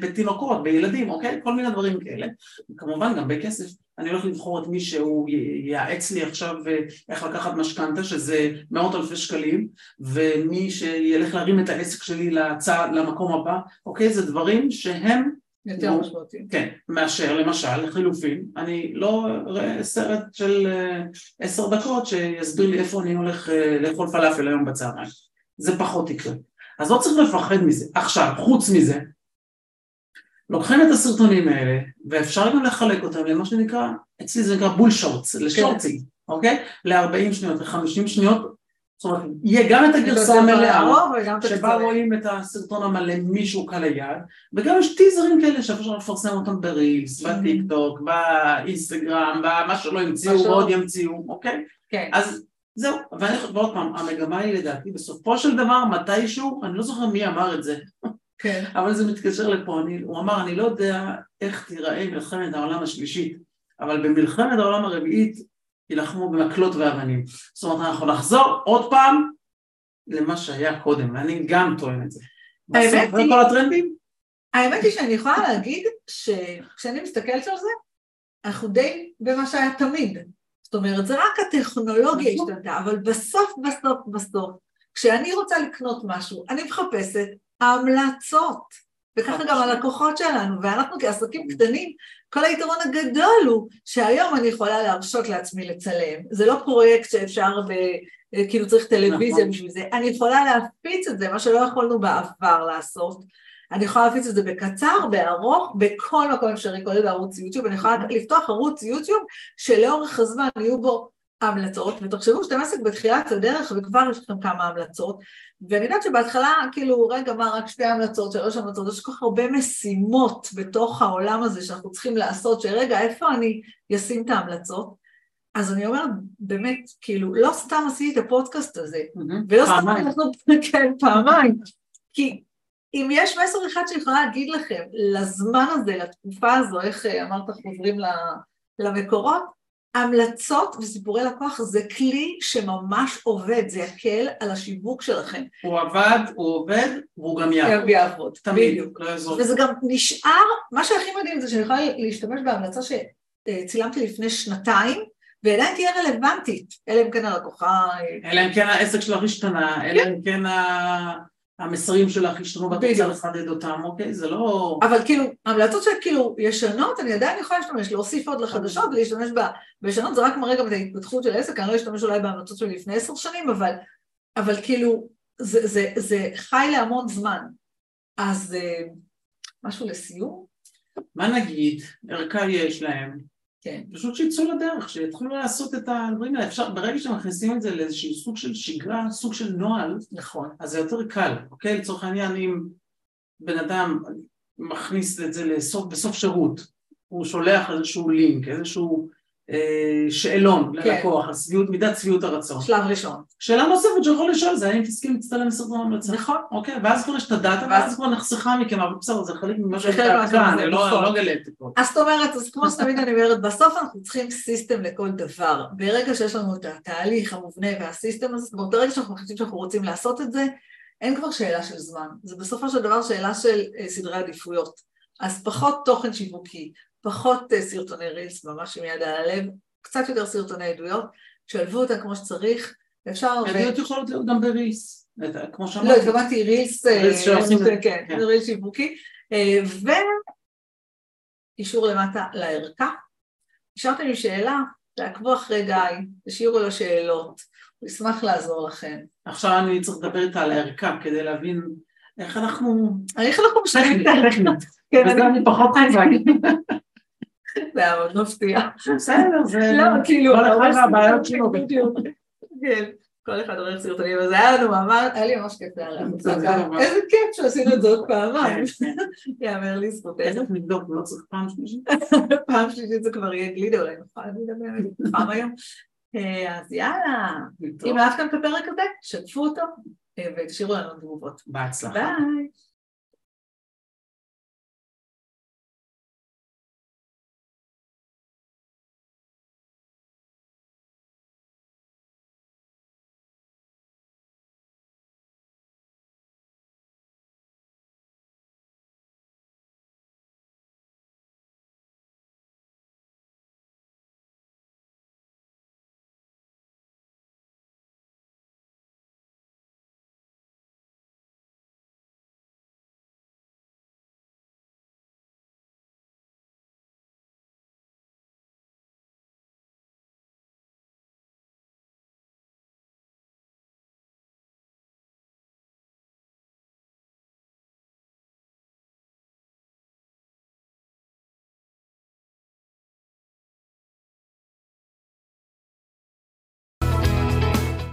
בתינוקות, בילדים, אוקיי? כל מיני דברים כאלה, כמובן גם בכסף. אני הולך לבחור את מי שהוא ייעץ לי עכשיו אה, איך לקחת משכנתה, שזה מאות אלפי שקלים, ומי שילך להרים את העסק שלי לצע, למקום הבא, אוקיי? זה דברים שהם... יותר משמעותיים. כן, מאשר למשל, לחילופין, אני לא אראה סרט של אה, עשר דקות שיסביר לי איפה אני הולך אה, לאכול פלאפל היום בצהריים. זה פחות יקרה. אז לא צריך לפחד מזה. עכשיו, חוץ מזה, לוקחים את הסרטונים האלה, ואפשר גם לחלק אותם למה שנקרא, אצלי זה נקרא בול שורטס, לשורטים, כן. אוקיי? ל-40 שניות, ל-50 שניות, זאת אומרת, יהיה גם את הגרסה המלאה, שבה רואים את הסרטון המלא מישהו קל היד, וגם יש טיזרים כאלה שאפשר לפרסם אותם ברילס, בטיק טוק, באינסטגרם, במה שלא המציאו ועוד ימציאו, אוקיי? כן. אז זהו, ועוד פעם, המגמה היא לדעתי, בסופו של דבר, מתישהו, אני לא זוכר מי אמר את זה, כן. אבל זה מתקשר לפה, אני, הוא אמר, אני לא יודע איך תיראה מלחמת העולם השלישית, אבל במלחמת העולם הרביעית יילחמו במקלות ואבנים. זאת אומרת, אנחנו נחזור עוד פעם למה שהיה קודם, ואני גם טוען את זה. האמת היא... כל הטרנדים? האמת היא שאני יכולה להגיד שכשאני מסתכלת על זה, אנחנו די במה שהיה תמיד. זאת אומרת, זה רק הטכנולוגיה נכון. השתנתה, אבל בסוף, בסוף, בסוף, כשאני רוצה לקנות משהו, אני מחפשת המלצות. וככה גם הלקוחות שלנו, ואנחנו כעסקים קטנים, כל היתרון הגדול הוא שהיום אני יכולה להרשות לעצמי לצלם, זה לא פרויקט שאפשר, ב, כאילו צריך טלוויזיה נכון. בשביל זה, אני יכולה להפיץ את זה, מה שלא יכולנו בעבר לעשות, אני יכולה להפיץ את זה בקצר, בארוך, בכל מקום אפשרי, כולל בערוץ יוטיוב, אני יכולה לפתוח ערוץ יוטיוב שלאורך הזמן יהיו בו המלצות, ותחשבו שאתם עסק בתחילת הדרך וכבר יש לכם כמה המלצות, ואני יודעת שבהתחלה, כאילו, רגע, מה, רק שתי המלצות, שלוש המלצות, יש כל כך הרבה משימות בתוך העולם הזה שאנחנו צריכים לעשות, שרגע, איפה אני אשים את ההמלצות? אז אני אומרת, באמת, כאילו, לא סתם עשיתי את הפודקאסט הזה, ולא סתם אנחנו, [laughs] כן, פעמיים, כי אם יש מסר אחד שאני יכולה להגיד לכם, לזמן הזה, לתקופה הזו, איך אמרת, חוזרים למקורות, המלצות וסיפורי לקוח זה כלי שממש עובד, זה יקל על השיווק שלכם. הוא עבד, הוא עובד, והוא גם יעבוד. יעבוד, תמיד, בדיוק. לא יעזור. וזה גם נשאר, מה שהכי מדהים זה שאני יכולה להשתמש בהמלצה שצילמתי לפני שנתיים, ועדיין תהיה רלוונטית, אלא אם כן הלקוחה... אלא אם כן העסק שלך השתנה, אלא אם כן ה- המסרים שלך השתנו ואת רוצה. לחדד אותם, אוקיי? זה לא... אבל כאילו, המלצות שכאילו ישנות, אני עדיין יכולה להשתמש, להוסיף עוד לחדשות, להשתמש ב- בישנות, זה רק מראה גם את ההתפתחות של העסק, אני לא אשתמש אולי בהמלצות שלי לפני עשר שנים, אבל, אבל כאילו, זה, זה, זה חי להמון זמן. אז אה, משהו לסיום? מה נגיד, ערכה יש להם, כן. פשוט שיצאו לדרך, שיתחילו לעשות את הדברים האלה. אפשר, ברגע שמכניסים את זה לאיזשהו סוג של שגרה, סוג של נוהל, נכון. אז זה יותר קל, אוקיי? לצורך העניין, אם בן אדם מכניס את זה לסוף, בסוף שירות, הוא שולח איזשהו לינק, איזשהו שאלון כן. ללקוח, על שביעות, מידת שביעות הרצון. שלב ראשון. שאלה נוספת שיכול לשאול זה האם תסכים להצטלם לסרטון המלצה. נכון. אוקיי, ואז כבר יש את הדאטה, ואז- כבר נחסכה מכם, אבל בסדר, זה חלק ממה זה שאתה כאן, אני לא נכון. לא אגלה את הכל. אז זאת אומרת, אז כמו שתמיד אני אומרת, בסוף אנחנו צריכים סיסטם לכל דבר. ברגע שיש לנו את התהליך המובנה והסיסטם הזה, זאת אומרת, ברגע שאנחנו מחליטים שאנחנו רוצים לעשות את זה, אין כבר שאלה של זמן. זה בסופו של דבר שאלה של אה, סדרי עדיפויות. אז פחות תוכן שיווקי, פחות אה, סרטוני רילס, ממש עם יד על הלב, קצת יותר סרטוני עדויות, שלבו אותה כמו שצריך, אפשר... עדויות יכולות להיות גם בריס, את- כמו לא, שאמרתי. התכוונתי רילס, אה, כן, כן. רילס שיווקי, אה, ואישור למטה לערכה. נשארתם עם שאלה, תעקבו אחרי גיא, תשאירו לו שאלות, הוא ישמח לעזור לכם. עכשיו אני צריך לדבר איתה על הערכה כדי להבין איך אנחנו... איך אנחנו משלמים את הערכה? כן, וזה אני פחות חזק. זה היה מאוד מפתיע. בסדר, זה... לא, כאילו, כל אחד והבעיות סרטונים, שלו. בדיוק. כן, כל אחד עורך סרטונים, אז היה לנו ממש, היה לי ממש כיף לארח אותך. איזה כיף שעשינו את זה עוד פעמיים. כן, כן. יאמר לזכותנו. תכף נבדוק, לא צריך פעם שלישית. פעם שלישית זה כבר יהיה גלידה, אולי נוכל לדבר פעם היום. אה, אז יאללה, אם אהבתם את הפרק הזה, שתפו אותו אה, ותשאירו לנו תגובות. בהצלחה. ביי.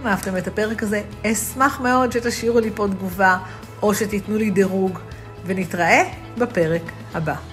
אהבתם את הפרק הזה, אשמח מאוד שתשאירו לי פה תגובה או שתיתנו לי דירוג, ונתראה בפרק הבא.